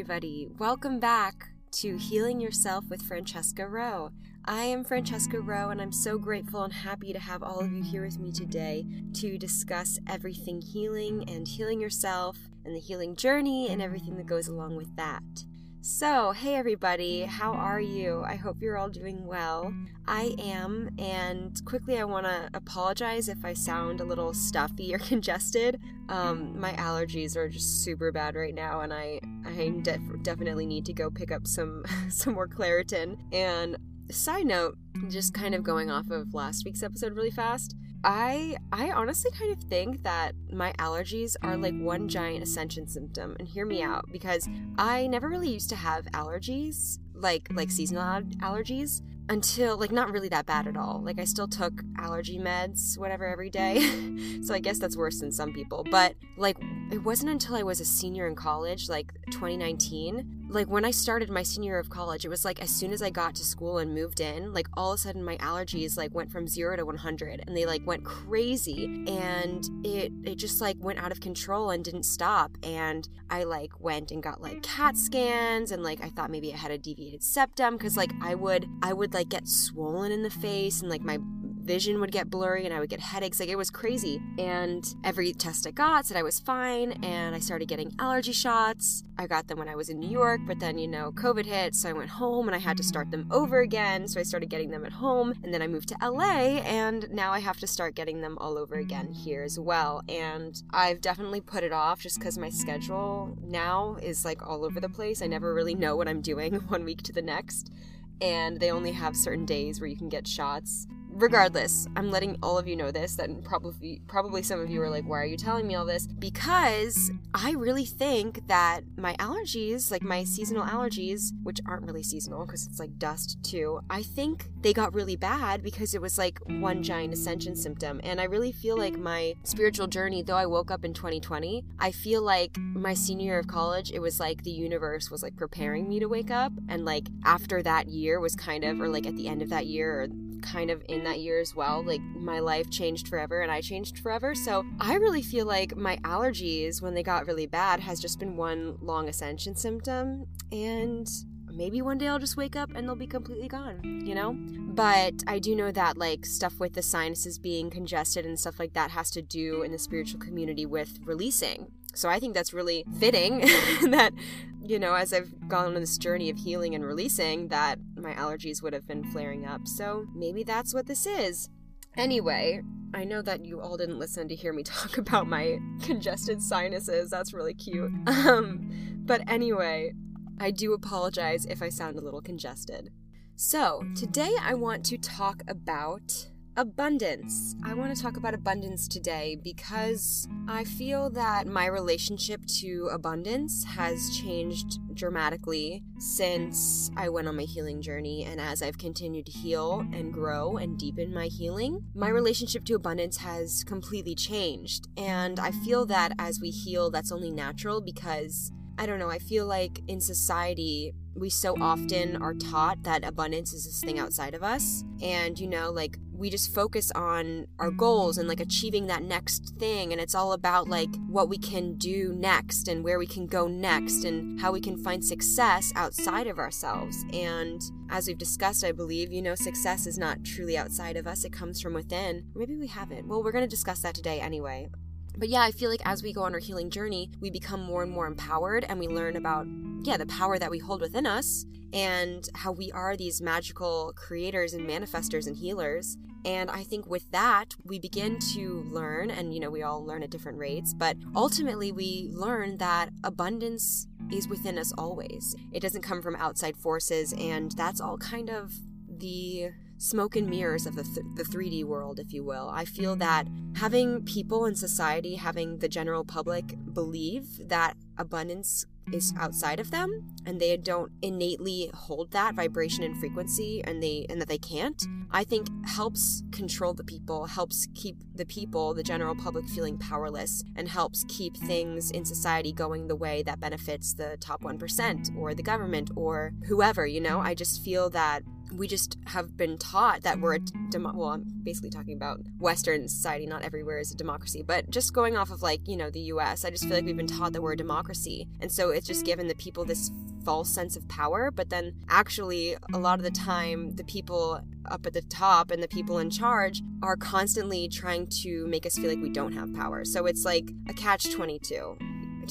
Everybody. Welcome back to Healing Yourself with Francesca Rowe. I am Francesca Rowe, and I'm so grateful and happy to have all of you here with me today to discuss everything healing and healing yourself and the healing journey and everything that goes along with that. So, hey everybody, how are you? I hope you're all doing well. I am, and quickly I want to apologize if I sound a little stuffy or congested. Um, my allergies are just super bad right now, and I I def- definitely need to go pick up some some more Claritin. And side note, just kind of going off of last week's episode really fast. I I honestly kind of think that my allergies are like one giant ascension symptom and hear me out because I never really used to have allergies like like seasonal allergies until like not really that bad at all. Like I still took allergy meds whatever every day. so I guess that's worse than some people. But like it wasn't until I was a senior in college like 2019 like when I started my senior year of college, it was like as soon as I got to school and moved in, like all of a sudden my allergies like went from 0 to 100 and they like went crazy and it it just like went out of control and didn't stop and I like went and got like CAT scans and like I thought maybe I had a deviated septum cuz like I would I would like get swollen in the face and like my vision would get blurry and I would get headaches. Like it was crazy. And every test I got said I was fine. And I started getting allergy shots. I got them when I was in New York, but then, you know, COVID hit. So I went home and I had to start them over again. So I started getting them at home. And then I moved to LA and now I have to start getting them all over again here as well. And I've definitely put it off just because my schedule now is like all over the place. I never really know what I'm doing one week to the next and they only have certain days where you can get shots regardless, I'm letting all of you know this that probably probably some of you are like, "Why are you telling me all this?" Because I really think that my allergies, like my seasonal allergies, which aren't really seasonal because it's like dust too, I think they got really bad because it was like one giant ascension symptom. And I really feel like my spiritual journey, though I woke up in 2020, I feel like my senior year of college, it was like the universe was like preparing me to wake up and like after that year was kind of or like at the end of that year or kind of in that year as well. Like my life changed forever and I changed forever. So I really feel like my allergies, when they got really bad, has just been one long ascension symptom. And maybe one day I'll just wake up and they'll be completely gone, you know? But I do know that like stuff with the sinuses being congested and stuff like that has to do in the spiritual community with releasing. So I think that's really fitting that, you know, as I've gone on this journey of healing and releasing, that my allergies would have been flaring up. So maybe that's what this is. Anyway, I know that you all didn't listen to hear me talk about my congested sinuses. That's really cute. Um, but anyway, I do apologize if I sound a little congested. So, today I want to talk about abundance. I want to talk about abundance today because I feel that my relationship to abundance has changed dramatically since I went on my healing journey and as I've continued to heal and grow and deepen my healing. My relationship to abundance has completely changed, and I feel that as we heal, that's only natural because I don't know, I feel like in society, we so often are taught that abundance is this thing outside of us. And, you know, like we just focus on our goals and like achieving that next thing. And it's all about like what we can do next and where we can go next and how we can find success outside of ourselves. And as we've discussed, I believe, you know, success is not truly outside of us, it comes from within. Maybe we haven't. Well, we're going to discuss that today anyway. But yeah, I feel like as we go on our healing journey, we become more and more empowered and we learn about, yeah, the power that we hold within us and how we are these magical creators and manifestors and healers. And I think with that, we begin to learn, and you know, we all learn at different rates, but ultimately we learn that abundance is within us always. It doesn't come from outside forces, and that's all kind of the smoke and mirrors of the, th- the 3D world, if you will. I feel that having people in society, having the general public believe that abundance is outside of them and they don't innately hold that vibration and frequency and they and that they can't i think helps control the people helps keep the people the general public feeling powerless and helps keep things in society going the way that benefits the top 1% or the government or whoever you know? I just feel that we just have been taught that we're a mm. demo- well i'm basically talking about western society not everywhere is a democracy but just going off of like you know the us i just feel like we've been taught that we're a democracy and so it's just given the people this false sense of power but then actually a lot of the time the people up at the top and the people in charge are constantly trying to make us feel like we don't have power so it's like a catch 22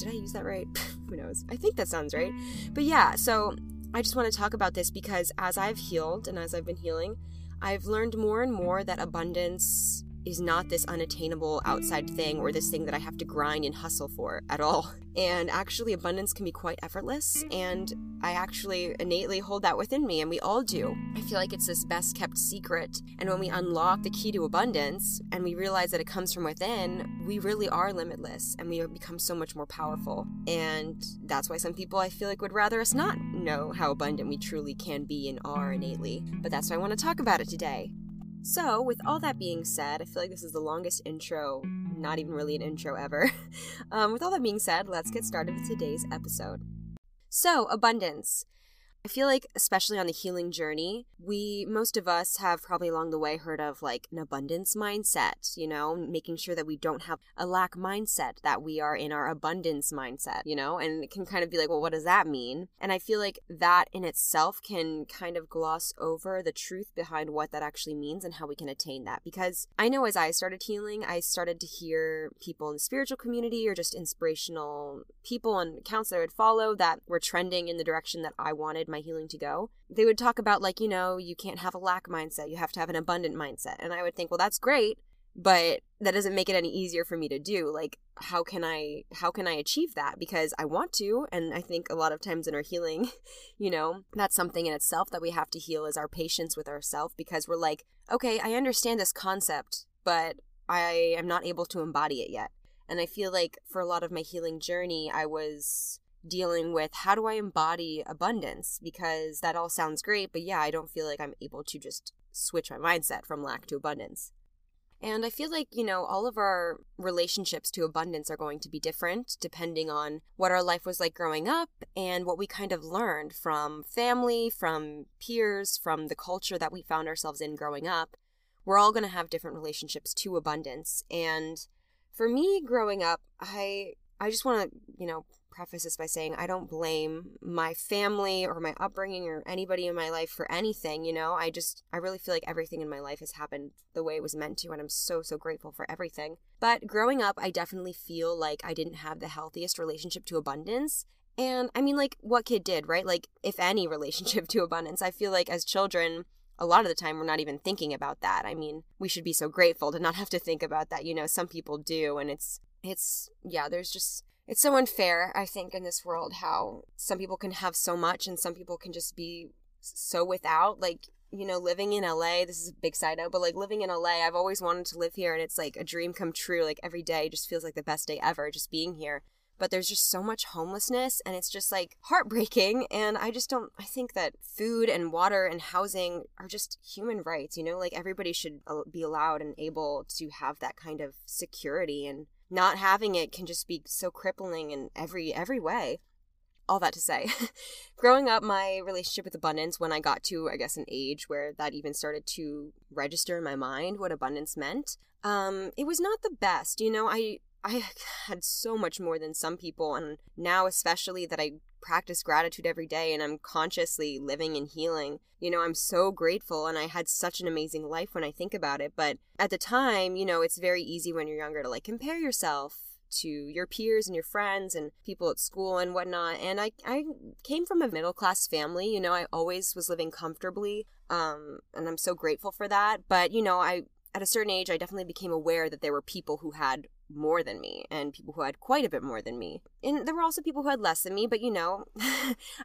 did I use that right? Who knows? I think that sounds right. But yeah, so I just want to talk about this because as I've healed and as I've been healing, I've learned more and more that abundance is not this unattainable outside thing or this thing that I have to grind and hustle for at all. And actually, abundance can be quite effortless, and I actually innately hold that within me, and we all do. I feel like it's this best kept secret. And when we unlock the key to abundance and we realize that it comes from within, we really are limitless and we become so much more powerful. And that's why some people I feel like would rather us not know how abundant we truly can be and are innately. But that's why I want to talk about it today. So, with all that being said, I feel like this is the longest intro, not even really an intro ever. um, with all that being said, let's get started with today's episode. So, abundance. I feel like, especially on the healing journey, we, most of us have probably along the way heard of like an abundance mindset, you know, making sure that we don't have a lack mindset, that we are in our abundance mindset, you know, and it can kind of be like, well, what does that mean? And I feel like that in itself can kind of gloss over the truth behind what that actually means and how we can attain that. Because I know as I started healing, I started to hear people in the spiritual community or just inspirational people and accounts that I would follow that were trending in the direction that I wanted my healing to go, they would talk about, like, you know, you can't have a lack mindset, you have to have an abundant mindset. And I would think, well, that's great, but that doesn't make it any easier for me to do. Like how can i how can i achieve that? Because i want to and i think a lot of times in our healing you know that's something in itself that we have to heal is our patience with ourselves because we're like okay i understand this concept but i am not able to embody it yet. And i feel like for a lot of my healing journey i was dealing with how do I embody abundance because that all sounds great, but yeah, I don't feel like I'm able to just switch my mindset from lack to abundance. And I feel like, you know, all of our relationships to abundance are going to be different depending on what our life was like growing up and what we kind of learned from family, from peers, from the culture that we found ourselves in growing up. We're all going to have different relationships to abundance. And for me growing up, I I just want to, you know, preface this by saying I don't blame my family or my upbringing or anybody in my life for anything, you know? I just, I really feel like everything in my life has happened the way it was meant to, and I'm so, so grateful for everything. But growing up, I definitely feel like I didn't have the healthiest relationship to abundance. And I mean, like, what kid did, right? Like, if any relationship to abundance, I feel like as children, a lot of the time we're not even thinking about that. I mean, we should be so grateful to not have to think about that. You know, some people do, and it's, it's, yeah, there's just, it's so unfair, I think, in this world how some people can have so much and some people can just be so without. Like, you know, living in LA, this is a big side note, but like living in LA, I've always wanted to live here and it's like a dream come true. Like every day just feels like the best day ever just being here. But there's just so much homelessness and it's just like heartbreaking. And I just don't, I think that food and water and housing are just human rights, you know, like everybody should be allowed and able to have that kind of security and not having it can just be so crippling in every every way. All that to say growing up my relationship with abundance when i got to i guess an age where that even started to register in my mind what abundance meant um it was not the best you know? I I had so much more than some people, and now, especially that I practice gratitude every day and I'm consciously living and healing, you know, I'm so grateful and I had such an amazing life when I think about it. But at the time, you know, it's very easy when you're younger to like compare yourself to your peers and your friends and people at school and whatnot. And I, I came from a middle class family, you know, I always was living comfortably. Um, and I'm so grateful for that. But, you know, I, at a certain age, I definitely became aware that there were people who had more than me and people who had quite a bit more than me. And there were also people who had less than me, but you know,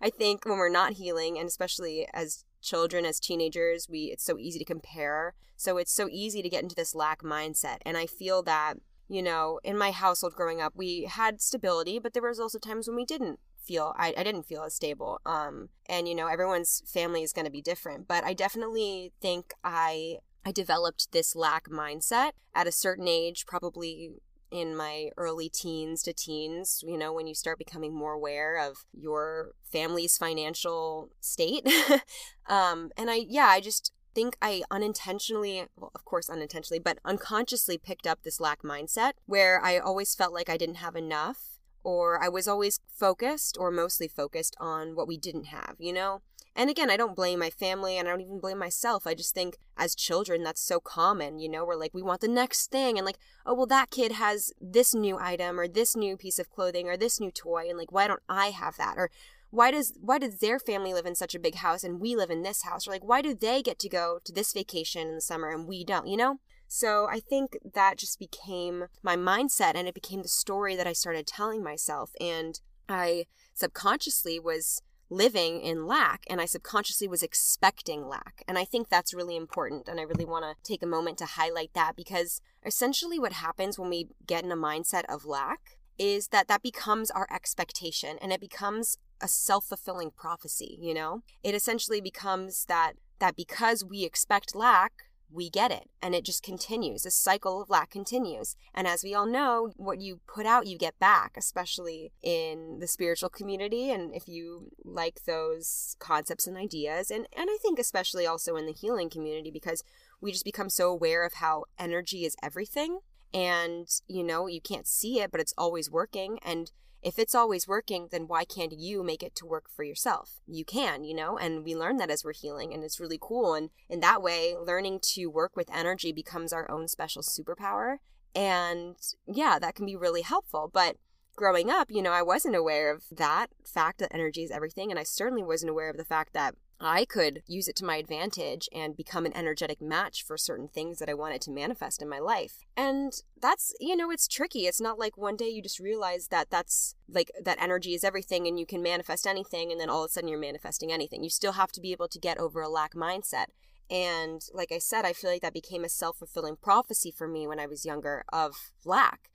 I think when we're not healing and especially as children as teenagers, we it's so easy to compare. So it's so easy to get into this lack mindset. And I feel that, you know, in my household growing up, we had stability, but there was also times when we didn't feel I, I didn't feel as stable. Um and you know, everyone's family is gonna be different. But I definitely think I I developed this lack mindset at a certain age, probably in my early teens to teens, you know, when you start becoming more aware of your family's financial state. um, and I, yeah, I just think I unintentionally, well, of course, unintentionally, but unconsciously picked up this lack mindset where I always felt like I didn't have enough or I was always focused or mostly focused on what we didn't have, you know? And again, I don't blame my family and I don't even blame myself. I just think as children, that's so common, you know, we're like, we want the next thing. And like, oh, well, that kid has this new item or this new piece of clothing or this new toy. And like, why don't I have that? Or why does why does their family live in such a big house and we live in this house or like why do they get to go to this vacation in the summer and we don't you know so i think that just became my mindset and it became the story that i started telling myself and i subconsciously was living in lack and I subconsciously was expecting lack. And I think that's really important. And I really want to take a moment to highlight that because essentially what happens when we get in a mindset of lack is that that becomes our expectation and it becomes a self-fulfilling prophecy, you know? It essentially becomes that that because we expect lack, we get it and it just continues. The cycle of lack continues. And as we all know what you put out you get back especially in the spiritual community and if you like those concepts and ideas. And and i think especially also in the healing community because we just become so aware of how energy is everything. And you know you can't see it but it's always working. And if it's always working then why can't you make it to work for yourself? You can you know and we learn that as we're healing and it's really cool and in that way learning to work with energy becomes our own special superpower and yeah that can be really helpful but growing up you know i wasn't aware of that fact that energy is everything and i certainly wasn't aware of the fact that I could use it to my advantage and become an energetic match for certain things that I wanted to manifest in my life. And that's, you know, it's tricky. It's not like one day you just realize that that's like that energy is everything and you can manifest anything and then all of a sudden you're manifesting anything. You still have to be able to get over a lack mindset. And like I said, I feel like that became a self fulfilling prophecy for me when I was younger of lack.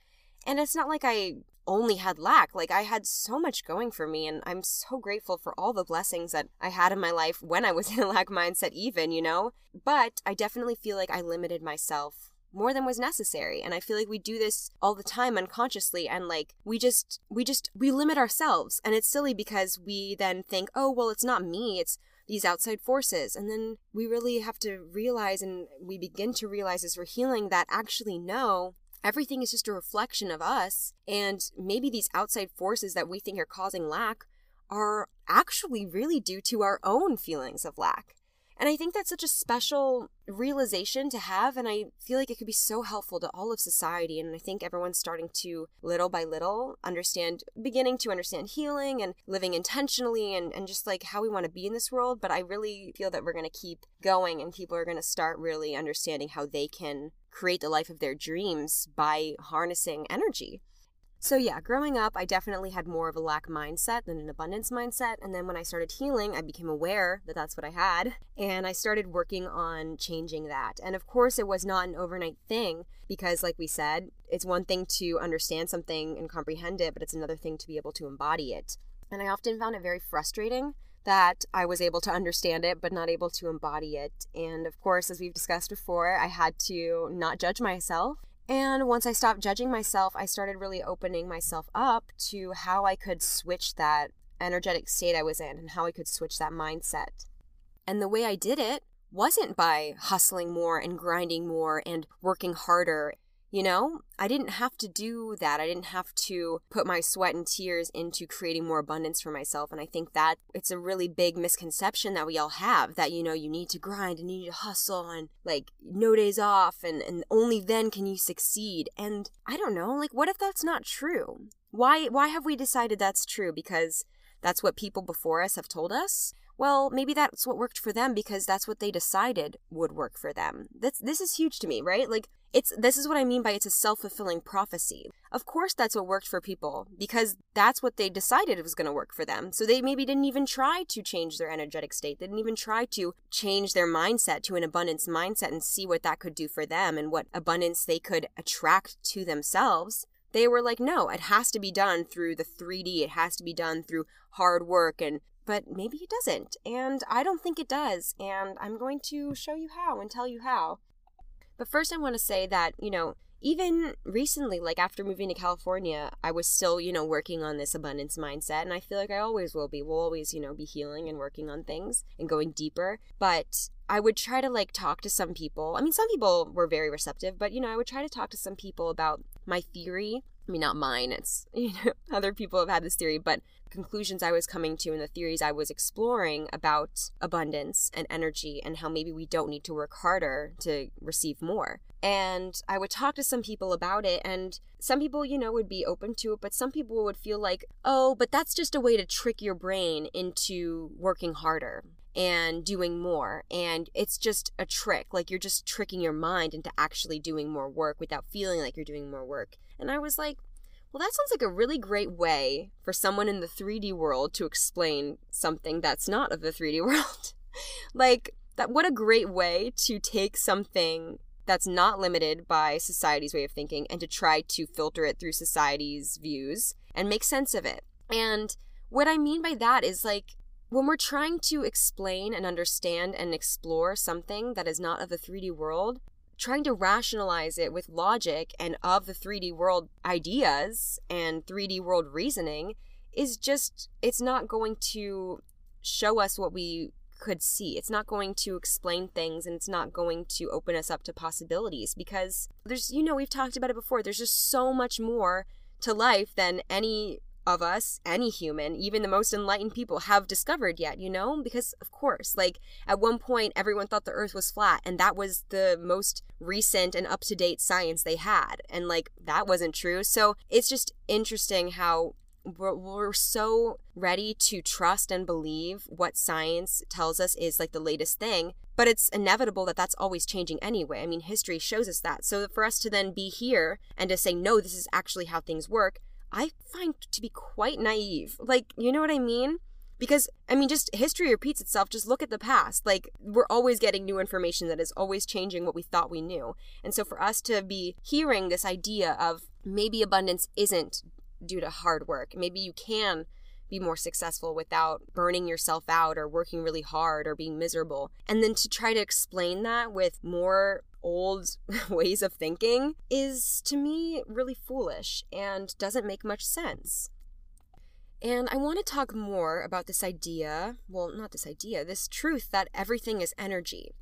And it's not like I only had lack. Like I had so much going for me and I'm so grateful for all the blessings that I had in my life when I was in a lack mindset even, you know? But I definitely feel like I limited myself more than was necessary and i feel like we do this all the time unconsciously and like we just we just we limit ourselves and it's silly because we then think oh well it's not me it's these outside forces and then we really have to realize and we begin to realize as we're healing that actually no everything is just a reflection of us. And maybe these outside forces that we think are causing lack are actually really due to our own feelings of lack. And I think that's such a special realization to have. And I feel like it could be so helpful to all of society. And I think everyone's starting to, little by little, understand, beginning to understand healing and living intentionally and, and just like how we want to be in this world. But I really feel that we're going to keep going and people are going to start really understanding how they can create the life of their dreams by harnessing energy. So, yeah, growing up, I definitely had more of a lack mindset than an abundance mindset. And then when I started healing, I became aware that that's what I had. And I started working on changing that. And of course, it was not an overnight thing because, like we said, it's one thing to understand something and comprehend it, but it's another thing to be able to embody it. And I often found it very frustrating that I was able to understand it but not able to embody it. And of course, as we've discussed before, I had to not judge myself. And once I stopped judging myself, I started really opening myself up to how I could switch that energetic state I was in and how I could switch that mindset. And the way I did it wasn't by hustling more and grinding more and working harder you know, I didn't have to do that. I didn't have to put my sweat and tears into creating more abundance for myself. And I think that it's a really big misconception that we all have that, you know, you need to grind and you need to hustle and like no days off and, and only then can you succeed. And I don't know, like, what if that's not true? Why, why have we decided that's true? Because that's what people before us have told us? Well, maybe that's what worked for them because that's what they decided would work for them. That's, this is huge to me, right? Like, it's this is what I mean by it's a self-fulfilling prophecy. Of course that's what worked for people because that's what they decided it was going to work for them. So they maybe didn't even try to change their energetic state. They didn't even try to change their mindset to an abundance mindset and see what that could do for them and what abundance they could attract to themselves. They were like, no, it has to be done through the 3D. It has to be done through hard work and but maybe it doesn't. And I don't think it does. And I'm going to show you how and tell you how. But first, I want to say that, you know, even recently, like after moving to California, I was still, you know, working on this abundance mindset. And I feel like I always will be. We'll always, you know, be healing and working on things and going deeper. But I would try to like talk to some people. I mean, some people were very receptive, but, you know, I would try to talk to some people about my theory I mean, not mine, it's, you know, other people have had this theory, but conclusions I was coming to and the theories I was exploring about abundance and energy and how maybe we don't need to work harder to receive more. And I would talk to some people about it, and some people, you know, would be open to it, but some people would feel like, oh, but that's just a way to trick your brain into working harder and doing more. And it's just a trick. Like you're just tricking your mind into actually doing more work without feeling like you're doing more work. And I was like, well, that sounds like a really great way for someone in the 3D world to explain something that's not of the 3D world. like, that what a great way to take something that's not limited by society's way of thinking and to try to filter it through society's views and make sense of it. And what I mean by that is like when we're trying to explain and understand and explore something that is not of the 3D world, trying to rationalize it with logic and of the 3D world ideas and 3D world reasoning is just, it's not going to show us what we could see. It's not going to explain things and it's not going to open us up to possibilities because there's, you know, we've talked about it before. There's just so much more to life than any of us, any human, even the most enlightened people, have discovered yet, you know? Because, of course, like at one point, everyone thought the earth was flat, and that was the most recent and up to date science they had. And, like, that wasn't true. So it's just interesting how we're, we're so ready to trust and believe what science tells us is like the latest thing but it's inevitable that that's always changing anyway i mean history shows us that so for us to then be here and to say no this is actually how things work I find to be quite naive. Like, you know what I mean? Because, I mean, just history repeats itself. Just look at the past. Like, we're always getting new information that is always changing what we thought we knew. And so, for us to be hearing this idea of maybe abundance isn't due to hard work, maybe you can be more successful without burning yourself out or working really hard or being miserable. And then to try to explain that with more old ways of thinking is to me really foolish and doesn't make much sense. And I want to talk more about this idea well, not this idea, this truth that everything is energy.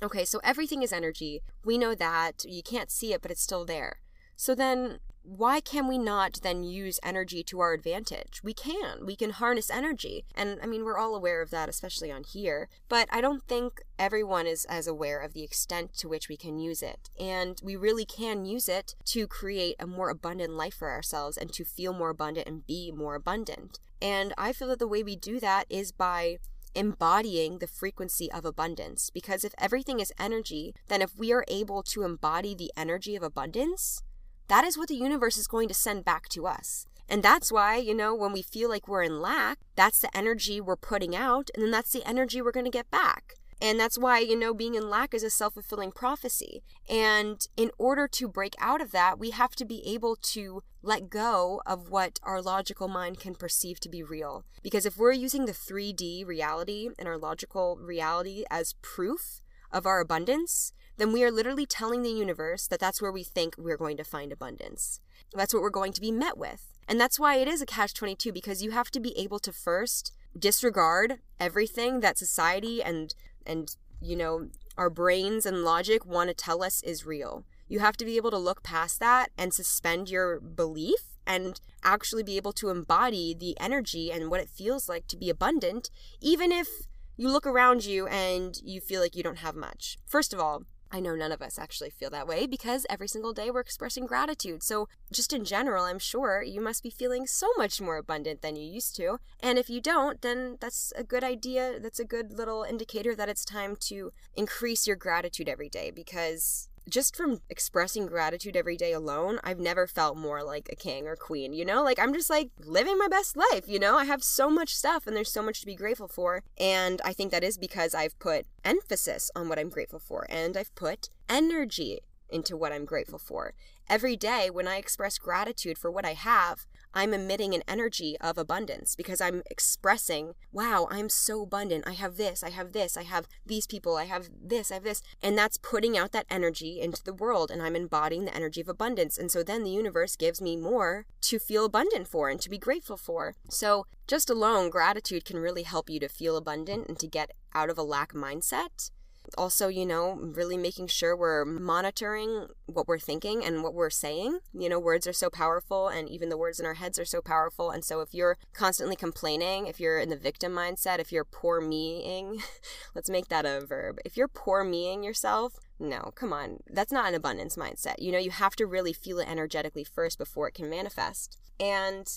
Okay, so everything is energy. We know that. You can't see it, but it's still there. So then, why can we not then use energy to our advantage? We can. We can harness energy. And I mean, we're all aware of that, especially on here. But I don't think everyone is as aware of the extent to which we can use it. And we really can use it to create a more abundant life for ourselves and to feel more abundant and be more abundant. And I feel that the way we do that is by embodying the frequency of abundance. Because if everything is energy, then if we are able to embody the energy of abundance, that is what the universe is going to send back to us. And that's why, you know, when we feel like we're in lack, that's the energy we're putting out, and then that's the energy we're going to get back. And that's why, you know, being in lack is a self fulfilling prophecy. And in order to break out of that, we have to be able to let go of what our logical mind can perceive to be real. Because if we're using the 3D reality and our logical reality as proof of our abundance, then we are literally telling the universe that that's where we think we're going to find abundance. That's what we're going to be met with. And that's why it is a catch 22 because you have to be able to first disregard everything that society and and you know our brains and logic want to tell us is real. You have to be able to look past that and suspend your belief and actually be able to embody the energy and what it feels like to be abundant even if you look around you and you feel like you don't have much. First of all, I know none of us actually feel that way because every single day we're expressing gratitude. So, just in general, I'm sure you must be feeling so much more abundant than you used to. And if you don't, then that's a good idea. That's a good little indicator that it's time to increase your gratitude every day because just from expressing gratitude every day alone, I've never felt more like a king or queen, you know? Like, I'm just like living my best life, you know? I have so much stuff and there's so much to be grateful for. And I think that is because I've put emphasis on what I'm grateful for and I've put energy into what I'm grateful for. Every day when I express gratitude for what I have, I'm emitting an energy of abundance because I'm expressing, wow, I'm so abundant. I have this, I have this, I have these people, I have this, I have this. And that's putting out that energy into the world and I'm embodying the energy of abundance. And so then the universe gives me more to feel abundant for and to be grateful for. So just alone, gratitude can really help you to feel abundant and to get out of a lack mindset also, you know, really making sure we're monitoring what we're thinking and what we're saying. You know, words are so powerful, and even the words in our heads are so powerful. And so, if you're constantly complaining, if you're in the victim mindset, if you're poor meing, let's make that a verb. If you're poor meing yourself, no, come on. That's not an abundance mindset. You know, you have to really feel it energetically first before it can manifest. And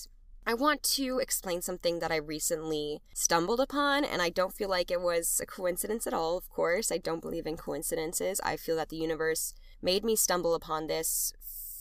I want to explain something that I recently stumbled upon, and I don't feel like it was a coincidence at all, of course. I don't believe in coincidences. I feel that the universe made me stumble upon this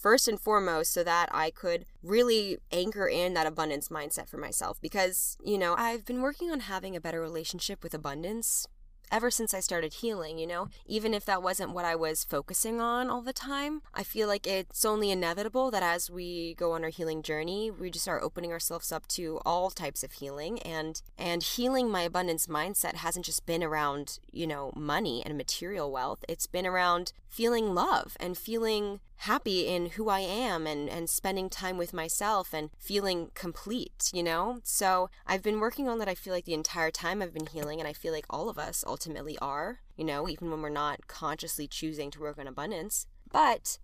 first and foremost so that I could really anchor in that abundance mindset for myself because, you know, I've been working on having a better relationship with abundance ever since I started healing, you know? Even if that wasn't what I was focusing on all the time, I feel like it's only inevitable that as we go on our healing journey, we just are opening ourselves up to all types of healing and and healing my abundance mindset hasn't just been around, you know, money and material wealth. It's been around feeling love and feeling happy in who I am and, and spending time with myself and feeling complete, you know? So I've been working on that, I feel like, the entire time I've been healing, and I feel like all of us ultimately are, you know, even when we're not consciously choosing to work on abundance. But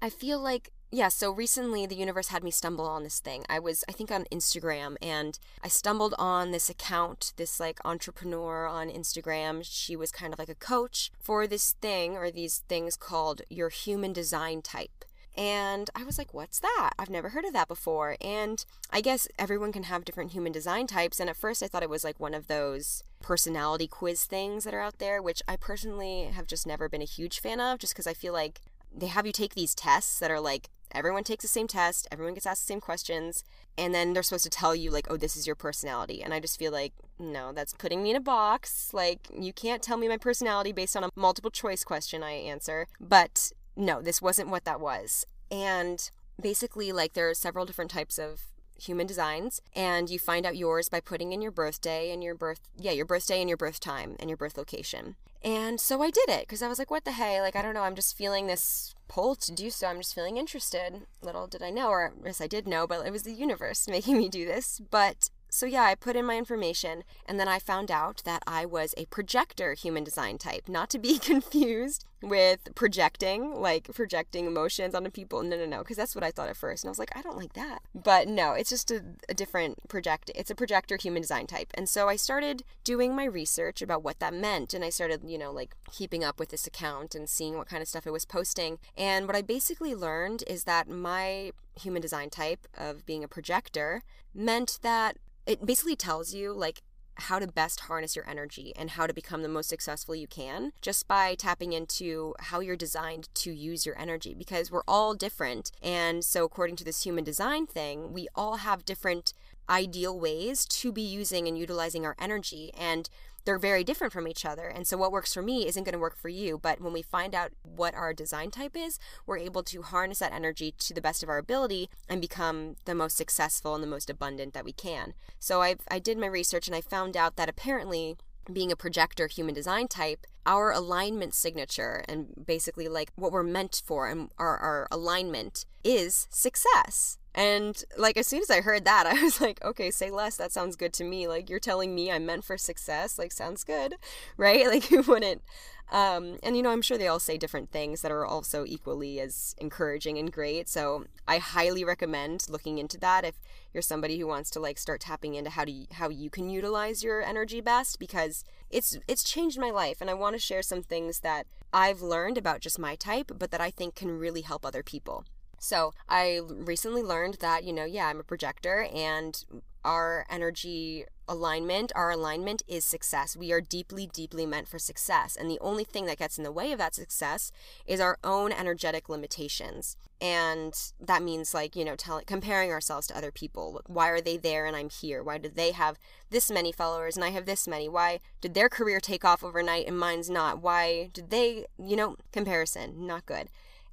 I feel like yeah, so recently the universe had me stumble on this thing. I was, I think, on Instagram and I stumbled on this account, this like entrepreneur on Instagram. She was kind of like a coach for this thing or these things called your human design type. And I was like, what's that? I've never heard of that before. And I guess everyone can have different human design types. And at first I thought it was like one of those personality quiz things that are out there, which I personally have just never been a huge fan of, just because I feel like they have you take these tests that are like everyone takes the same test, everyone gets asked the same questions, and then they're supposed to tell you, like, oh, this is your personality. And I just feel like, no, that's putting me in a box. Like, you can't tell me my personality based on a multiple choice question I answer. But no, this wasn't what that was. And basically, like, there are several different types of human designs and you find out yours by putting in your birthday and your birth yeah your birthday and your birth time and your birth location and so i did it because i was like what the hey like i don't know. I'm just feeling this pull to do so. I'm just feeling interested. Little did i know or yes i did know but it was the universe making me do this. But so, yeah, I put in my information, and then I found out that I was a projector human design type, not to be confused with projecting, like projecting emotions onto people. No, no, no, because that's what I thought at first. And I was like, I don't like that. But no, it's just a, a different project. It's a projector human design type. And so I started doing my research about what that meant. And I started, you know, like keeping up with this account and seeing what kind of stuff it was posting. And what I basically learned is that my human design type of being a projector meant that it basically tells you like how to best harness your energy and how to become the most successful you can just by tapping into how you're designed to use your energy because we're all different. And so, according to this human design thing, we all have different ideal ways to be using and utilizing our energy. And they're very different from each other. And so what works for me isn't going to work for you. But when we find out what our design type is, we're able to harness that energy to the best of our ability and become the most successful and the most abundant that we can. So I I did my research and I found out that apparently being a projector human design type, our alignment signature and basically like what we're meant for and our, our alignment is success. And like as soon as I heard that, I was like, okay, say less. That sounds good to me. Like you're telling me I'm meant for success. Like sounds good, right? Like you wouldn't. Um, and you know, I'm sure they all say different things that are also equally as encouraging and great. So I highly recommend looking into that if you're somebody who wants to like start tapping into how to how you can utilize your energy best because it's it's changed my life and I want to share some things that I've learned about just my type, but that I think can really help other people. So I recently learned that, you know, yeah, I'm a projector and our energy alignment, our alignment is success. We are deeply, deeply meant for success. And the only thing that gets in the way of that success is our own energetic limitations. And that means, like, you know, telling, comparing ourselves to other people. Why are they there and I'm here? Why do they have this many followers and I have this many? Why did their career take off overnight and mine's not? Why did they, you know, comparison, not good.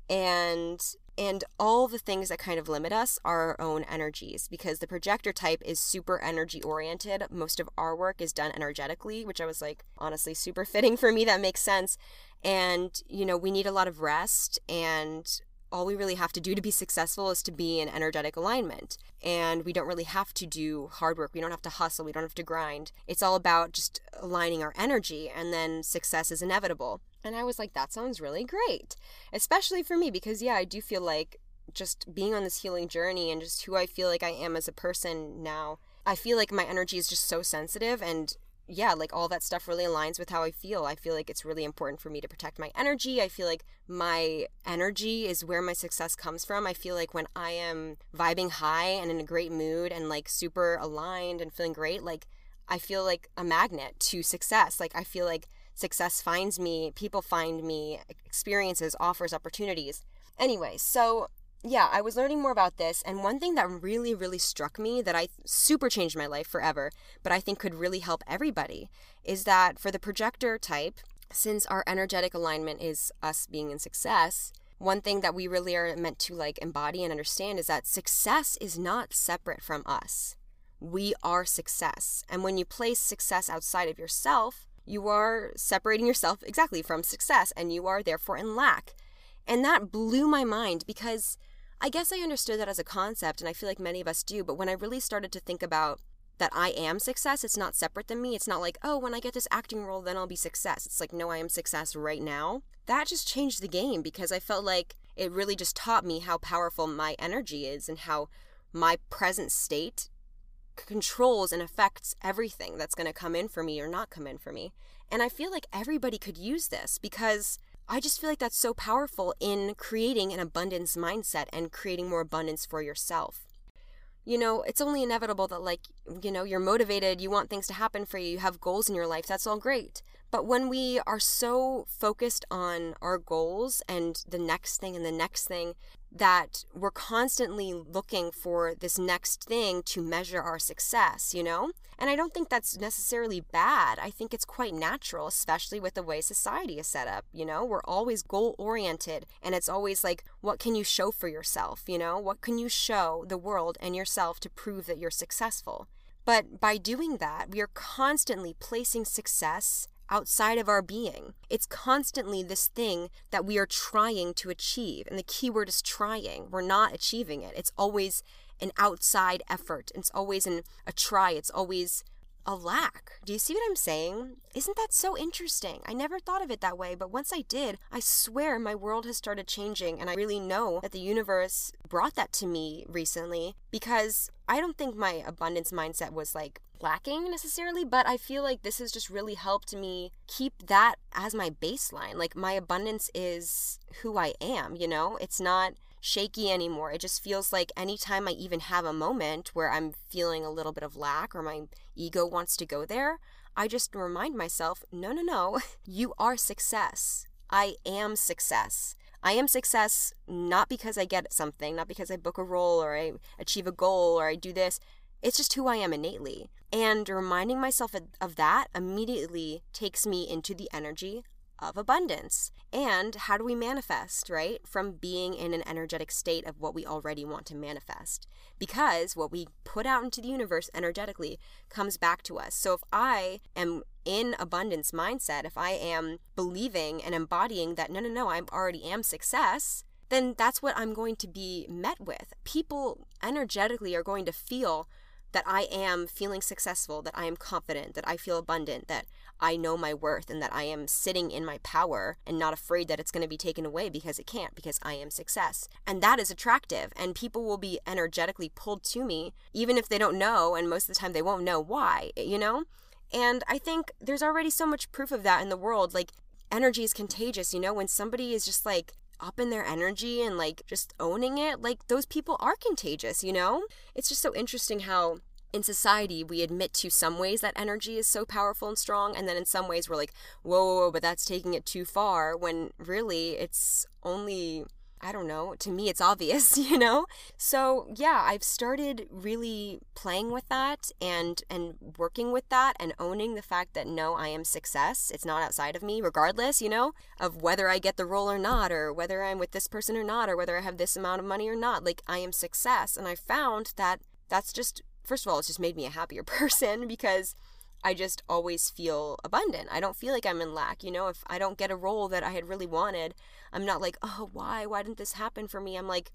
and and all the things that kind of limit us are our own energies because the projector type is super energy oriented. Most of our work is done energetically, which I was like, honestly, super fitting for me. That makes sense. And, you know, we need a lot of rest and all we really have to do to be successful is to be in energetic alignment. And we don't really have to do hard work. We don't have to hustle. We don't have to grind. It's all about just aligning our energy, and then success is inevitable. And I was like, that sounds really great. Especially for me, because yeah, I do feel like just being on this healing journey and just who I feel like I am as a person now, I feel like my energy is just so sensitive and yeah, like all that stuff really aligns with how I feel. I feel like it's really important for me to protect my energy. I feel like my energy is where my success comes from. I feel like when I am vibing high and in a great mood and like super aligned and feeling great, like I feel like a magnet to success. Like I feel like success finds me, people find me, experiences, offers, opportunities. Anyway, so yeah, I was learning more about this, and one thing that really, really struck me that I super changed my life forever, but I think could really help everybody, is that for the projector type, since our energetic alignment is us being in success, one thing that we really are meant to like embody and understand is that success is not separate from us. We are success. And when you place success outside of yourself, you are separating yourself exactly from success and you are therefore in lack. And that blew my mind because I guess I understood that as a concept, and I feel like many of us do, but when I really started to think about that I am success, it's not separate than me. It's not like, oh, when I get this acting role, then I'll be success. It's like, no, I am success right now. That just changed the game because I felt like it really just taught me how powerful my energy is and how my present state controls and affects everything that's going to come in for me or not come in for me. And I feel like everybody could use this because I just feel like that's so powerful in creating an abundance mindset and creating more abundance for yourself. You know, it's only inevitable that, like, you know, you're motivated, you want things to happen for you, you have goals in your life, that's all great. But when we are so focused on our goals and the next thing and the next thing, that we're constantly looking for this next thing to measure our success, you know? And I don't think that's necessarily bad. I think it's quite natural, especially with the way society is set up, you know? We're always goal oriented, and it's always like, what can you show for yourself, you know? What can you show the world and yourself to prove that you're successful? But by doing that, we are constantly placing success outside of our being. It's constantly this thing that we are trying to achieve. And the key word is trying. We're not achieving it. It's always an outside effort. It's always an, a try. It's always a lack. Do you see what I'm saying? Isn't that so interesting? I never thought of it that way, but once I did, I swear my world has started changing, and I really know that the universe brought that to me recently because I don't think my abundance mindset was like lacking necessarily, but I feel like this has just really helped me keep that as my baseline. Like, my abundance is who I am, you know? It's not shaky anymore. It just feels like anytime I even have a moment where I'm feeling a little bit of lack or my ego wants to go there, I just remind myself no, no, no, you are success. I am success. I am success not because I get something, not because I book a role or I achieve a goal or I do this. It's just who I am innately. And reminding myself of that immediately takes me into the energy of abundance. And how do we manifest, right? From being in an energetic state of what we already want to manifest. Because what we put out into the universe energetically comes back to us. So if I am in abundance mindset, if I am believing and embodying that, no, no, no, I already am success, then that's what I'm going to be met with. People energetically are going to feel that I am feeling successful, that I am confident, that I feel abundant, that I know my worth, and that I am sitting in my power and not afraid that it's going to be taken away because it can't, because I am success. And that is attractive, and people will be energetically pulled to me, even if they don't know, and most of the time they won't know why, eh, you know? And I think there's already so much proof of that in the world. Like, energy is contagious, you know? When somebody is just like, up in their energy and like just owning it, like those people are contagious, you know? It's just so interesting how in society we admit to some ways that energy is so powerful and strong and then in some ways we're like whoa, whoa, whoa but that's taking it too far when really it's only I don't know, to me it's obvious, you know? So, yeah, I've started really playing with that and and working with that and owning the fact that no, I am success. It's not outside of me regardless, you know, of whether I get the role or not or whether I'm with this person or not or whether I have this amount of money or not. Like I am success and I found that that's just first of all, it's just made me a happier person because I just always feel abundant. I don't feel like I'm in lack. You know, if I don't get a role that I had really wanted, I'm not like, oh, why? Why didn't this happen for me? I'm like,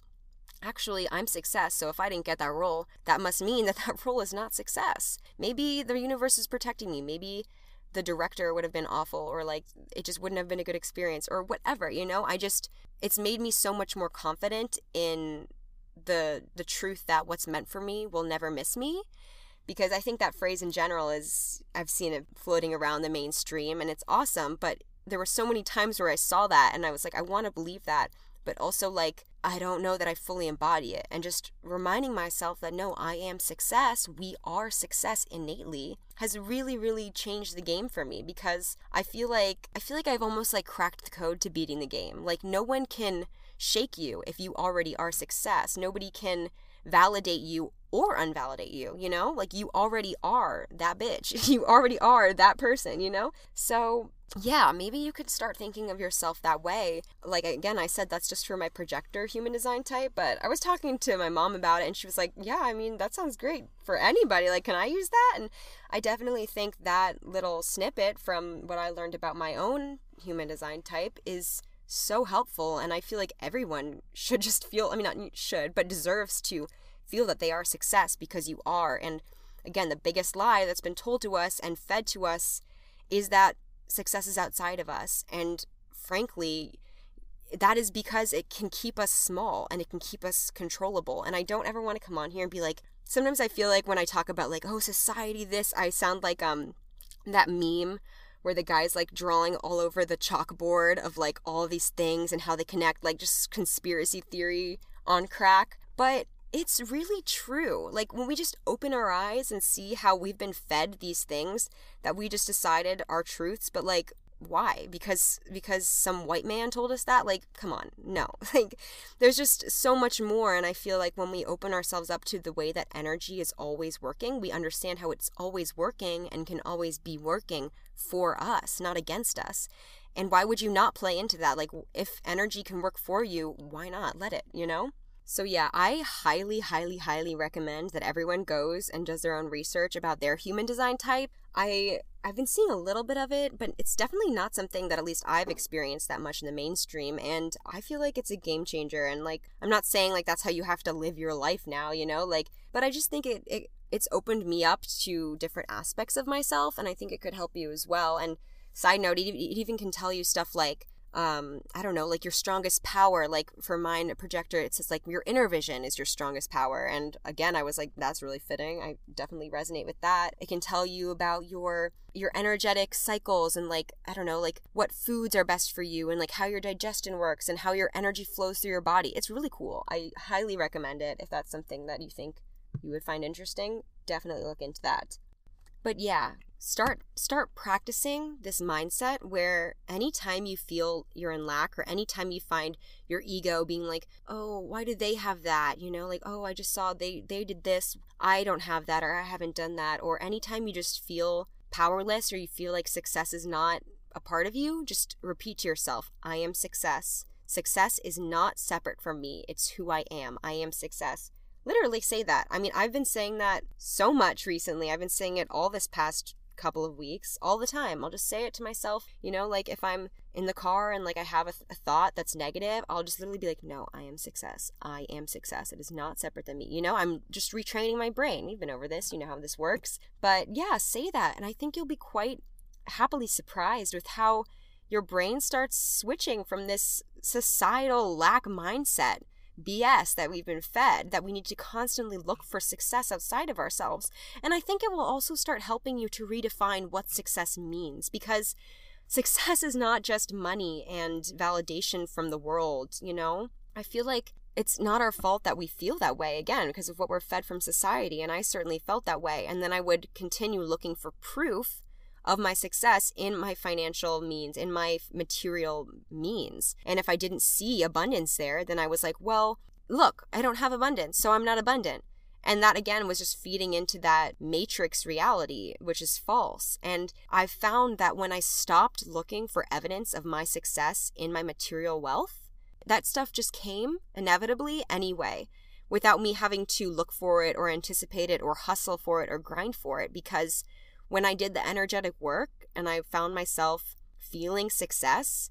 actually, I'm success. So if I didn't get that role, that must mean that that role is not success. Maybe the universe is protecting me. Maybe the director would have been awful or like it just wouldn't have been a good experience or whatever, you know? I just, it's made me so much more confident in the the truth that what's meant for me will never miss me because I think that phrase in general is I've seen it floating around the mainstream and it's awesome, but there were so many times where I saw that and I was like I want to believe that, but also like I don't know that I fully embody it and just reminding myself that no, I am success, we are success innately has really really changed the game for me because I feel like I feel like I've almost like cracked the code to beating the game. Like no one can shake you if you already are success. Nobody can validate you or unvalidate you, you know? Like you already are that bitch. You already are that person, you know? So, yeah, maybe you could start thinking of yourself that way. Like again, I said that's just for my projector human design type, but I was talking to my mom about it and she was like, "Yeah, I mean, that sounds great for anybody. Like, can I use that?" And I definitely think that little snippet from what I learned about my own human design type is so helpful and I feel like everyone should just feel, I mean not should, but deserves to feel that they are success because you are. And again, the biggest lie that's been told to us and fed to us is that success is outside of us. And frankly, that is because it can keep us small and it can keep us controllable. And I don't ever want to come on here and be like, sometimes I feel like when I talk about like, oh, society, this, I sound like um that meme where the guy's like drawing all over the chalkboard of like all these things and how they connect, like just conspiracy theory on crack. But it's really true. Like when we just open our eyes and see how we've been fed these things that we just decided are truths, but like why? Because because some white man told us that? Like come on. No. Like there's just so much more and I feel like when we open ourselves up to the way that energy is always working, we understand how it's always working and can always be working for us, not against us. And why would you not play into that? Like if energy can work for you, why not? Let it, you know? So, yeah, I highly, highly, highly recommend that everyone goes and does their own research about their human design type. I I've been seeing a little bit of it, but it's definitely not something that at least I've experienced that much in the mainstream and I feel like it's a game changer and like I'm not saying like that's how you have to live your life now, you know? Like but I just think it, it it's opened me up to different aspects of myself and I think it could help you as well. And side note, it, even can tell you stuff like um, I don't know, like your strongest power. Like for mine, projector, it says like your inner vision is your strongest power. And again, I was like, that's really fitting. I definitely resonate with that. It can tell you about your your energetic cycles and like I don't know, like what foods are best for you and like how your digestion works and how your energy flows through your body. It's really cool. I highly recommend it if that's something that you think you would find interesting. Definitely look into that. But yeah, start start practicing this mindset where anytime you feel you're in lack or anytime you find your ego being like oh why did they have that? You know like oh i just saw they they did this. I don't have that or i haven't done that. Or anytime you just feel powerless or you feel like success is not a part of you just repeat to yourself i am success. Success is not separate from me. It's who i am. I am success literally say that. I mean, I've been saying that so much recently. I've been saying it all this past couple of weeks all the time. I'll just say it to myself, you know, like if I'm in the car and like I have a, th- a, thought that's negative, I'll just literally be like, no, I am success. I am success. It is not separate than me. You know, I'm just retraining my brain. We've been over this, you know how this works. But yeah, say that. And I think you'll be quite happily surprised with how your brain starts switching from this societal lack mindset BS that we've been fed, that we need to constantly look for success outside of ourselves. And I think it will also start helping you to redefine what success means because success is not just money and validation from the world, you know? I feel like it's not our fault that we feel that way again because of what we're fed from society and I certainly felt that way and then I would continue looking for proof of my success in my financial means, in my material means. And if I didn't see abundance there, then I was like, well, look, I don't have abundance, so I'm not abundant. And that again was just feeding into that matrix reality, which is false. And I found that when I stopped looking for evidence of my success in my material wealth, that stuff just came inevitably anyway without me having to look for it or anticipate it or hustle for it or grind for it. Because when I did the energetic work and I found myself feeling success,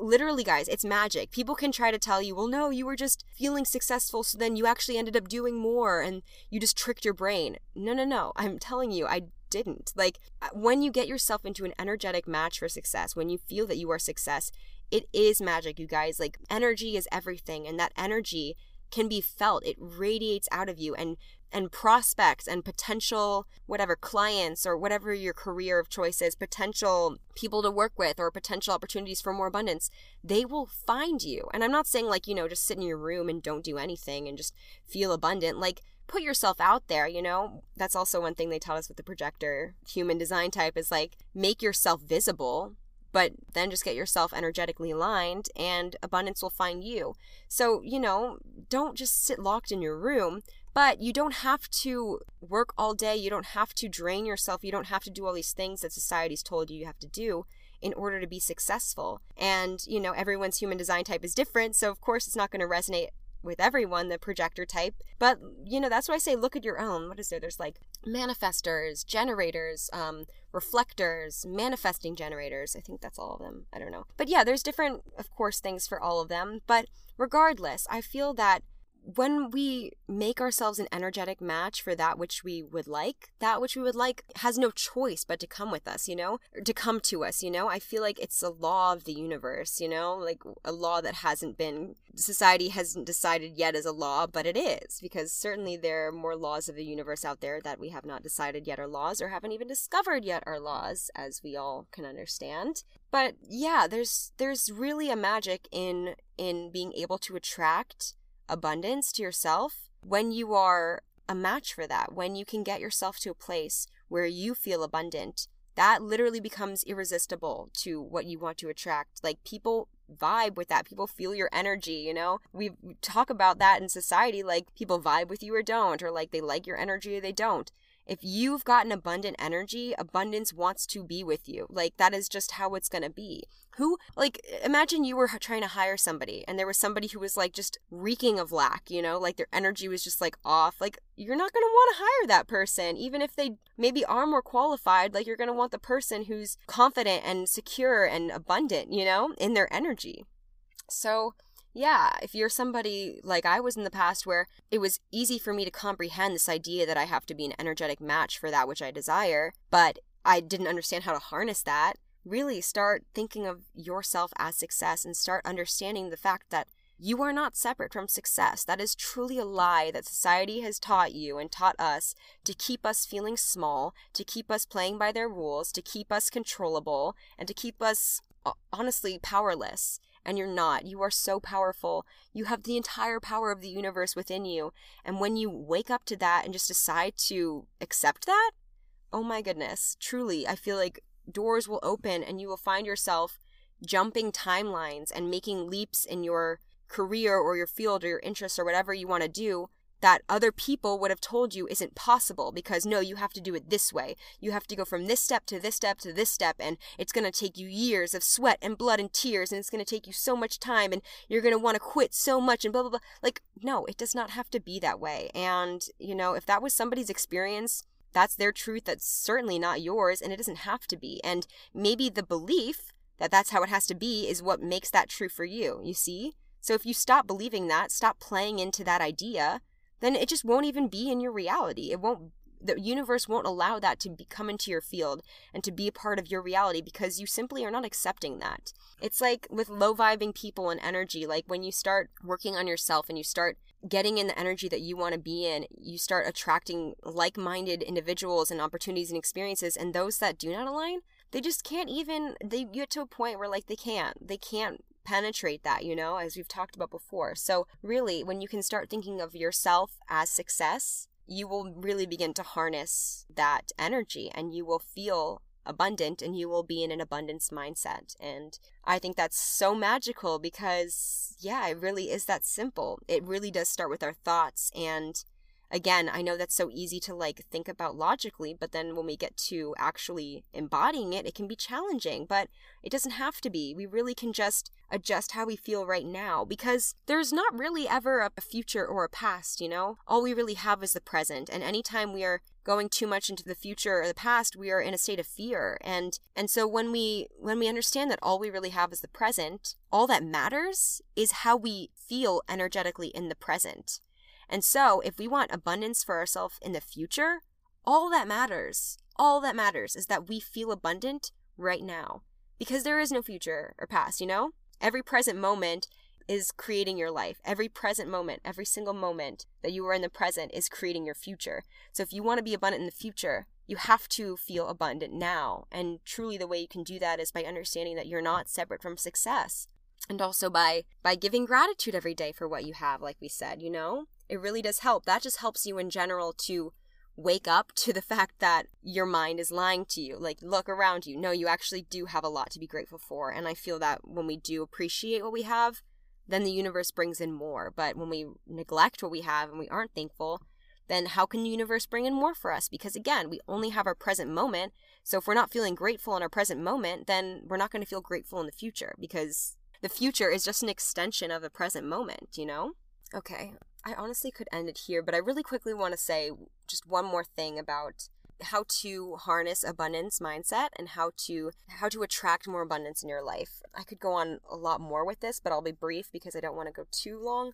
literally guys it's magic. People can try to tell you well no you were just feeling successful so then you actually ended up doing more and you just tricked your brain. No no no. I'm telling you i didn't. Like uh, when you get yourself into an energetic match for success when you feel that you are success it is magic you guys. Like energy is everything and that energy can be felt. It radiates out of you and and prospects and potential whatever clients or whatever your career of choice is, potential people to work with or potential opportunities for more abundance, they will find you. And I'm not saying like, you know, just sit in your room and don't do anything and just feel abundant. Like put yourself out there, you know? That's also one thing they taught us with the projector human design type is like make yourself visible but then just get yourself energetically aligned and abundance will find you. So, you know, don't just sit locked in your room, but you don't have to work all day. You don't have to drain yourself. You don't have to do all these things that society's told you you have to do in order to be successful. And, you know, everyone's human design type is different. So, of course, it's not going to resonate with everyone, the projector type. But, you know, that's why I say look at your own. What is there? There's like manifestors, generators, um, reflectors, manifesting generators. I think that's all of them. I don't know. But yeah, there's different, of course, things for all of them. But regardless, I feel that when we make ourselves an energetic match for that which we would like, that which we would like has no choice but to come with us, you know, or to come to us, you know. I feel like it's a law of the universe, you know, like a law that hasn't been, society hasn't decided yet as a law, but it is, because certainly there are more laws of the universe out there that we have not decided yet are laws or haven't even discovered yet are laws, as we all can understand. But yeah, there's there's really a magic in in being able to attract abundance to yourself when you are a match for that, when you can get yourself to a place where you feel abundant. That literally becomes irresistible to what you want to attract. Like people vibe with that. People feel your energy, you know? We talk about that in society like people vibe with you or don't, or like they like your energy or they don't. If you've got an abundant energy, abundance wants to be with you. Like that is just how it's going to be. Who, like, imagine you were trying to hire somebody and there was somebody who was like just reeking of lack, you know, like their energy was just like off. Like, you're not going to want to hire that person, even if they maybe are more qualified. Like, you're going to want the person who's confident and secure and abundant, you know, in their energy. So, yeah, if you're somebody like I was in the past where it was easy for me to comprehend this idea that I have to be an energetic match for that which I desire, but I didn't understand how to harness that, really start thinking of yourself as success and start understanding the fact that you are not separate from success. That is truly a lie that society has taught you and taught us to keep us feeling small, to keep us playing by their rules, to keep us controllable, and to keep us honestly powerless and you're not. You are so powerful. You have the entire power of the universe within you. And when you wake up to that and just decide to accept that, oh my goodness, truly, I feel like doors will open and you will find yourself jumping timelines and making leaps in your career or your field or your interests or whatever you want to do that other people would have told you isn't possible because no, you have to do it this way. You have to go from this step to this step to this step, and it's going to take you years of sweat and blood and tears, and it's going to take you so much time, and you're going to want to quit so much, and blah, blah, blah. Like, no, it does not have to be that way. And, you know, if that was somebody's experience, that's their truth. That's certainly not yours, and it doesn't have to be. And maybe the belief that that's how it has to be is what makes that true for you, you see? So if you stop believing that, stop playing into that idea, then it just won't even be in your reality. It won't the universe won't allow that to be, come into your field and to be a part of your reality because you simply are not accepting that. It's like with low vibing people and energy, like when you start working on yourself and you start getting in the energy that you want to be in, you start attracting like minded individuals and opportunities and experiences. And those that do not align, they just can't even, they get to a point where like they can't, they can't penetrate that, you know, as we've talked about before. So, really, when you can start thinking of yourself as success, you will really begin to harness that energy and you will feel abundant and you will be in an abundance mindset. And I think that's so magical because, yeah, it really is that simple. It really does start with our thoughts and again, I know that's so easy to like think about logically, but then when we get to actually embodying it, it can be challenging, but it doesn't have to be. We really can just adjust how we feel right now because there's not really ever a future or a past, you know? All we really have is the present. And anytime we are going too much into the future or the past, we are in a state of fear. And and so when we when we understand that all we really have is the present, all that matters is how we feel energetically in the present. And so, if we want abundance for ourselves in the future, all that matters, all that matters is that we feel abundant right now. Because there is no future or past, you know? Every present moment is creating your life. Every present moment, every single moment that you are in the present is creating your future. So if you want to be abundant in the future, you have to feel abundant now. And truly the way you can do that is by understanding that you're not separate from success. And also by by giving gratitude every day for what you have, like we said, you know? It really does help. That just helps you in general to wake up to the fact that your mind is lying to you. Like, look around you. No, you actually do have a lot to be grateful for. And I feel that when we do appreciate what we have, then the universe brings in more. But when we neglect what we have and we aren't thankful, then how can the universe bring in more for us? Because again, we only have our present moment. So if we're not feeling grateful in our present moment, then we're not going to feel grateful in the future because the future is just an extension of the present moment, you know? Okay, I honestly could end it here, but I really quickly want to say just one more thing about how to harness abundance mindset and how to how to attract more abundance in your life. I could go on a lot more with this, but I'll be brief because I don't want to go too long.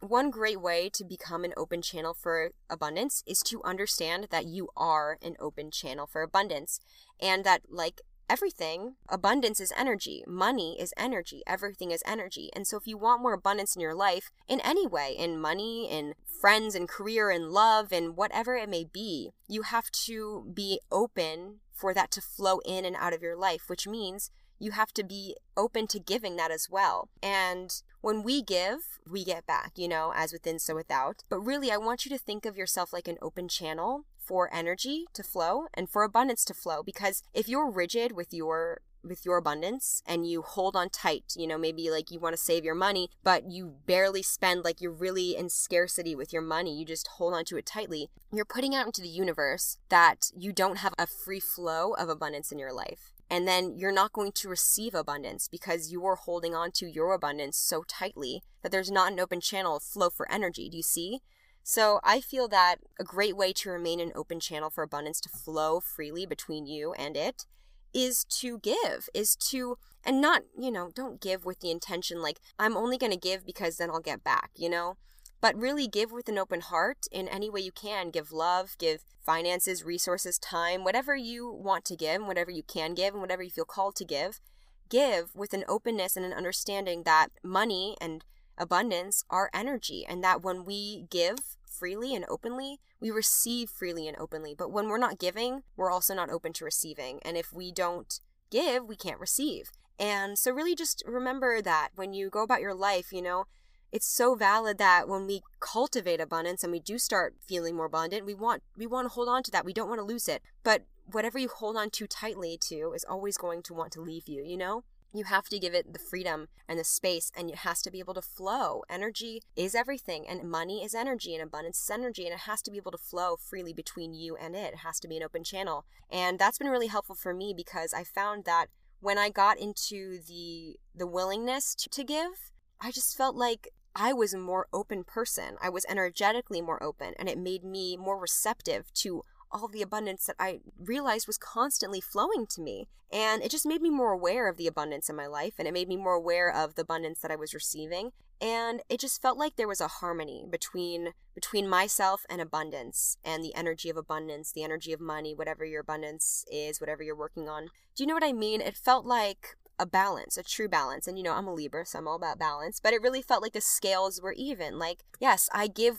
One great way to become an open channel for abundance is to understand that you are an open channel for abundance and that like everything, abundance is energy. Money is energy. Everything is energy. And so if you want more abundance in your life, in any way, in money, in friends, in career, in love, in whatever it may be, you have to be open for that to flow in and out of your life, which means you have to be open to giving that as well. And when we give, we get back, you know, as within, so without. But really, I want you to think of yourself like an open channel for energy to flow and for abundance to flow because if you're rigid with your with your abundance and you hold on tight, you know, maybe like you want to save your money, but you barely spend like you're really in scarcity with your money, you just hold on to it tightly, you're putting out into the universe that you don't have a free flow of abundance in your life. And then you're not going to receive abundance because you are holding on to your abundance so tightly that there's not an open channel of flow for energy. Do you see? So I feel that a great way to remain an open channel for abundance to flow freely between you and it is to give, is to, and not, you know, don't give with the intention like, I'm only going to give because then I'll get back, you know? But really give with an open heart in any way you can. Give love, give finances, resources, time, whatever you want to give, whatever you can give, and whatever you feel called to give. Give with an openness and an understanding that money and abundance are energy, and that when we give freely and openly, we receive freely and openly. But when we're not giving, we're also not open to receiving. And if we don't give, we can't receive. And so, really, just remember that when you go about your life, you know, it's so valid that when we cultivate abundance and we do start feeling more abundant, we want we want to hold on to that. We don't want to lose it. But whatever you hold on too tightly to is always going to want to leave you, you know? You have to give it the freedom and the space and it has to be able to flow. Energy is everything and money is energy and abundance is energy and it has to be able to flow freely between you and it. It has to be an open channel. And that's been really helpful for me because i found that when i got into the the willingness to, to give i just felt like I was a more open person. I was energetically more open, and it made me more receptive to all the abundance that I realized was constantly flowing to me. And it just made me more aware of the abundance in my life and it made me more aware of the abundance that I was receiving. And it just felt like there was a harmony between between myself and abundance and the energy of abundance, the energy of money, whatever your abundance is, whatever you're working on. Do you know what I mean? It felt like a balance, a true balance. And you know, I'm a Libra, so I'm all about balance, but it really felt like the scales were even. Like, yes, I give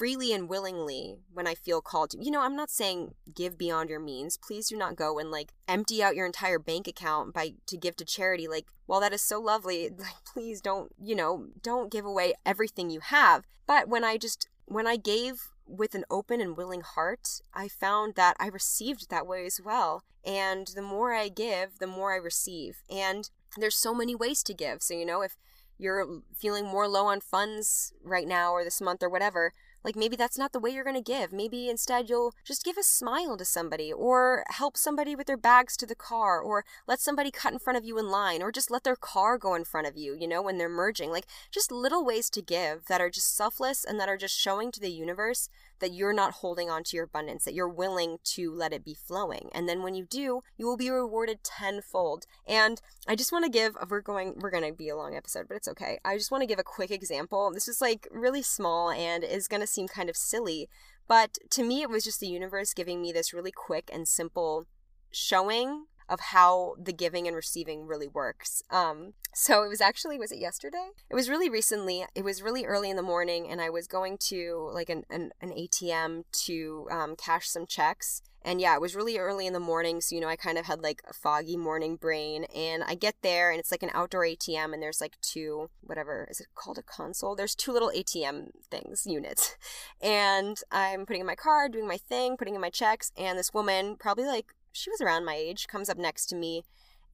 freely and willingly when I feel called to. You know, I'm not saying give beyond your means. Please do not go and like empty out your entire bank account by to give to charity. Like, while that is so lovely, like please don't, you know, don't give away everything you have. But when I just when I gave with an open and willing heart, I found that I received that way as well. And the more I give, the more I receive. And there's so many ways to give. So, you know, if you're feeling more low on funds right now or this month or whatever, like maybe that's not the way you're going to give. Maybe instead you'll just give a smile to somebody or help somebody with their bags to the car or let somebody cut in front of you in line or just let their car go in front of you, you know, when they're merging. Like just little ways to give that are just selfless and that are just showing to the universe that you're not holding on to your abundance, that you're willing to let it be flowing. And then when you do, you will be rewarded tenfold. And I just want to give, we're going, we're going to be a long episode, but it's okay. I just want to give a quick example. This is like really small and is going to seem kind of silly, but to me, it was just the universe giving me this really quick and simple showing of how the giving and receiving really works. Um, so it was actually, was it yesterday? It was really recently. It was really early in the morning, and I was going to like an, an, an ATM to um, cash some checks. And yeah, it was really early in the morning, so you know, I kind of had like a foggy morning brain. And I get there, and it's like an outdoor ATM, and there's like two, whatever, is it called a console? There's two little ATM things, units. And I'm putting in my card, doing my thing, putting in my checks, and this woman, probably like she was around my age, comes up next to me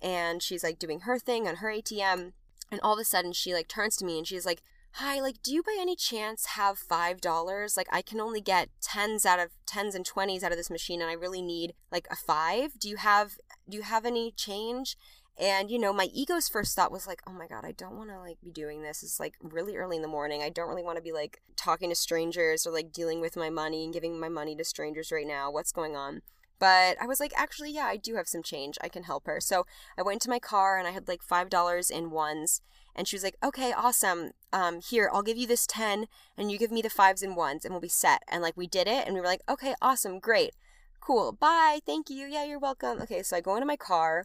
and she's like doing her thing on her ATM. And all of a sudden she like turns to me and she's like, Hi, like, do you by any chance have five dollars? Like, I can only get tens out of tens and twenties out of this machine, and I really need like a five. Do you have do you have any change? And you know, my ego's first thought was like, oh my god, I don't want to like be doing this. It's like really early in the morning. I don't really want to be like talking to strangers or like dealing with my money and giving my money to strangers right now. What's going on? But I was like, actually, yeah, I do have some change. I can help her. So I went to my car and I had like $5 in ones. And she was like, okay, awesome. Um, here, I'll give you this 10 and you give me the fives and ones and we'll be set. And like, we did it and we were like, okay, awesome, great, cool, bye, thank you, yeah, you're welcome. Okay, so I go into my car.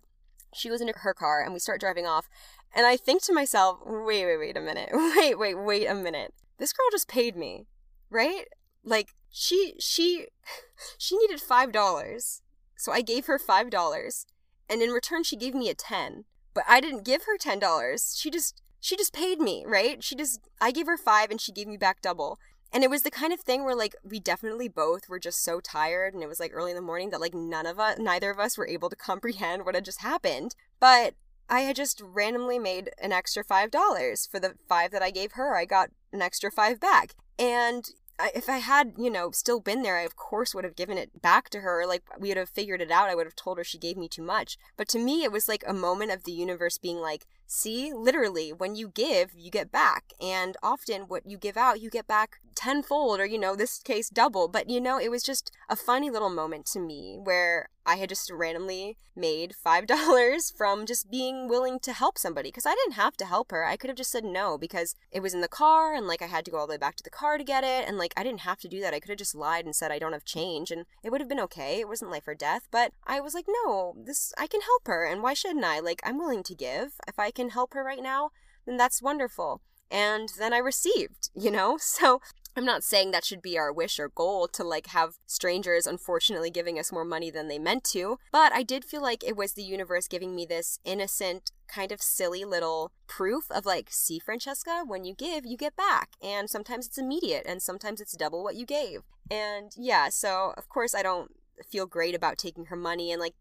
She goes into her car and we start driving off. And I think to myself, wait, wait, wait a minute. Wait, wait, wait a minute. This girl just paid me, right? Like, she she she needed five dollars so i gave her five dollars and in return she gave me a ten but i didn't give her ten dollars she just she just paid me right she just i gave her five and she gave me back double and it was the kind of thing where like we definitely both were just so tired and it was like early in the morning that like none of us neither of us were able to comprehend what had just happened but I had just randomly made an extra five dollars for the five that I gave her. I got an extra five back. And I, if I had, you know, still been there, I of course would have given it back to her. Like we would have figured it out. I would have told her she gave me too much. But to me, it was like a moment of the universe being like, see, literally, when you give, you get back. And often what you give out, you get back tenfold, or, you know, this case double. But, you know, it was just a funny little moment to me where I had just randomly made $5 from just being willing to help somebody because I didn't have to help her. I could have just said no because it was in the car and like I had to go all the way back to the car to get it. And like I didn't have to do that. I could have just lied and said I don't have change and it would have been okay. It wasn't life or death. But I was like, no, this, I can help her. And why shouldn't I? Like, I'm willing to give. If I can help her right now, then that's wonderful. And then I received, you know? So I'm not saying that should be our wish or goal to like have strangers unfortunately giving us more money than they meant to, but I did feel like it was the universe giving me this innocent, kind of silly little proof of like, see, Francesca, when you give, you get back. And sometimes it's immediate and sometimes it's double what you gave. And yeah, so of course I don't feel great about taking her money and like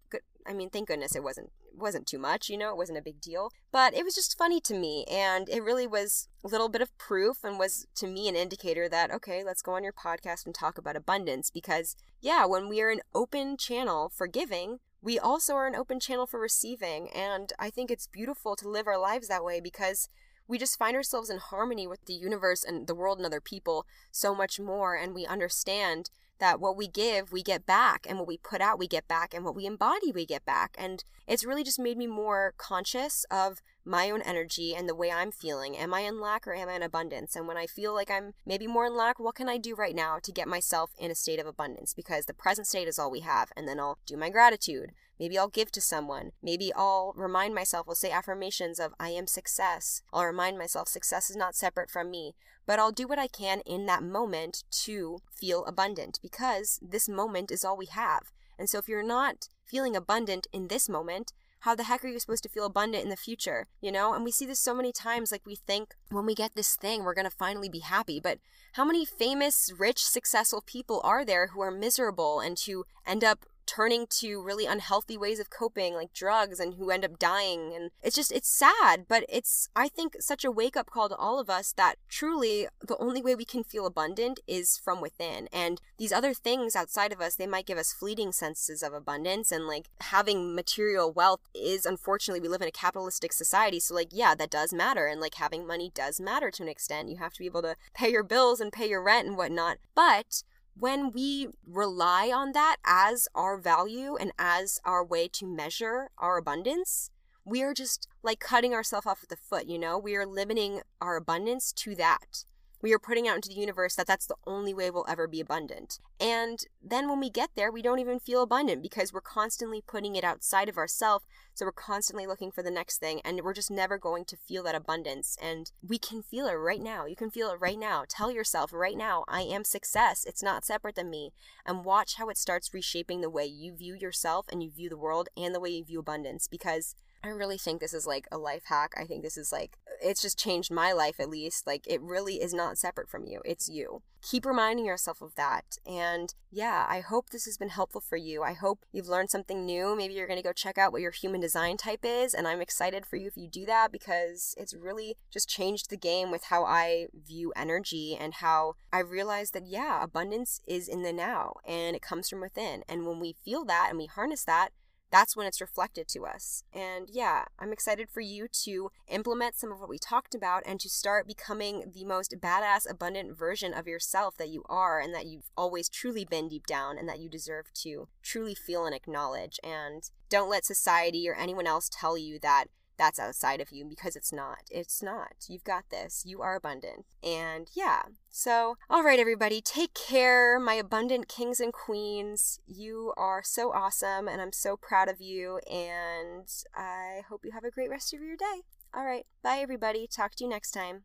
I mean, thank goodness it wasn't wasn't too much, you know, it wasn't a big deal. But it was just funny to me and it really was a little bit of proof and was to me an indicator that okay, let's go on your podcast and talk about abundance because yeah, when we are an open channel for giving, we also are an open channel for receiving and I think it's beautiful to live our lives that way because we just find ourselves in harmony with the universe and the world and other people so much more and we understand that what we give, we get back, and what we put out, we get back, and what we embody, we get back. And it's really just made me more conscious of my own energy and the way I'm feeling. Am I in lack or am I in abundance? And when I feel like I'm maybe more in lack, what can I do right now to get myself in a state of abundance? Because the present state is all we have. And then I'll do my gratitude. Maybe I'll give to someone. Maybe I'll remind myself, I'll say affirmations of I am success. I'll remind myself success is not separate from me. But I'll do what I can in that moment to feel abundant because this moment is all we have. And so if you're not feeling abundant in this moment, how the heck are you supposed to feel abundant in the future? You know? And we see this so many times. Like, we think when we get this thing, we're going to finally be happy. But how many famous, rich, successful people are there who are miserable and who end up turning to really unhealthy ways of coping like drugs and who end up dying. And it's just it's sad but it's i think such a wake up call to all of us that truly the only way we can feel abundant is from within. And these other things outside of us they might give us fleeting senses of abundance and like having material wealth is unfortunately we live in a capitalistic society so like yeah that does matter and like having money does matter to an extent. You have to be able to pay your bills and pay your rent and whatnot. But when we rely on that as our value and as our way to measure our abundance, we are just like cutting ourselves off at the foot, you know? We are limiting our abundance to that we are putting out into the universe that that's the only way we'll ever be abundant. And then when we get there, we don't even feel abundant because we're constantly putting it outside of ourselves. So we're constantly looking for the next thing and we're just never going to feel that abundance. And we can feel it right now. You can feel it right now. Tell yourself right now, I am success. It's not separate than me. And watch how it starts reshaping the way you view yourself and you view the world and the way you view abundance because I really think this is like a life hack. I think this is like, it's just changed my life at least. Like, it really is not separate from you, it's you. Keep reminding yourself of that. And yeah, I hope this has been helpful for you. I hope you've learned something new. Maybe you're going to go check out what your human design type is. And I'm excited for you if you do that because it's really just changed the game with how I view energy and how I realized that, yeah, abundance is in the now and it comes from within. And when we feel that and we harness that, that's when it's reflected to us. And yeah, I'm excited for you to implement some of what we talked about and to start becoming the most badass, abundant version of yourself that you are and that you've always truly been deep down and that you deserve to truly feel and acknowledge. And don't let society or anyone else tell you that that's outside of you because it's not. It's not. You've got this. You are abundant. And yeah. So, all right, everybody, take care, my abundant kings and queens. You are so awesome, and I'm so proud of you. And I hope you have a great rest of your day. All right. Bye, everybody. Talk to you next time.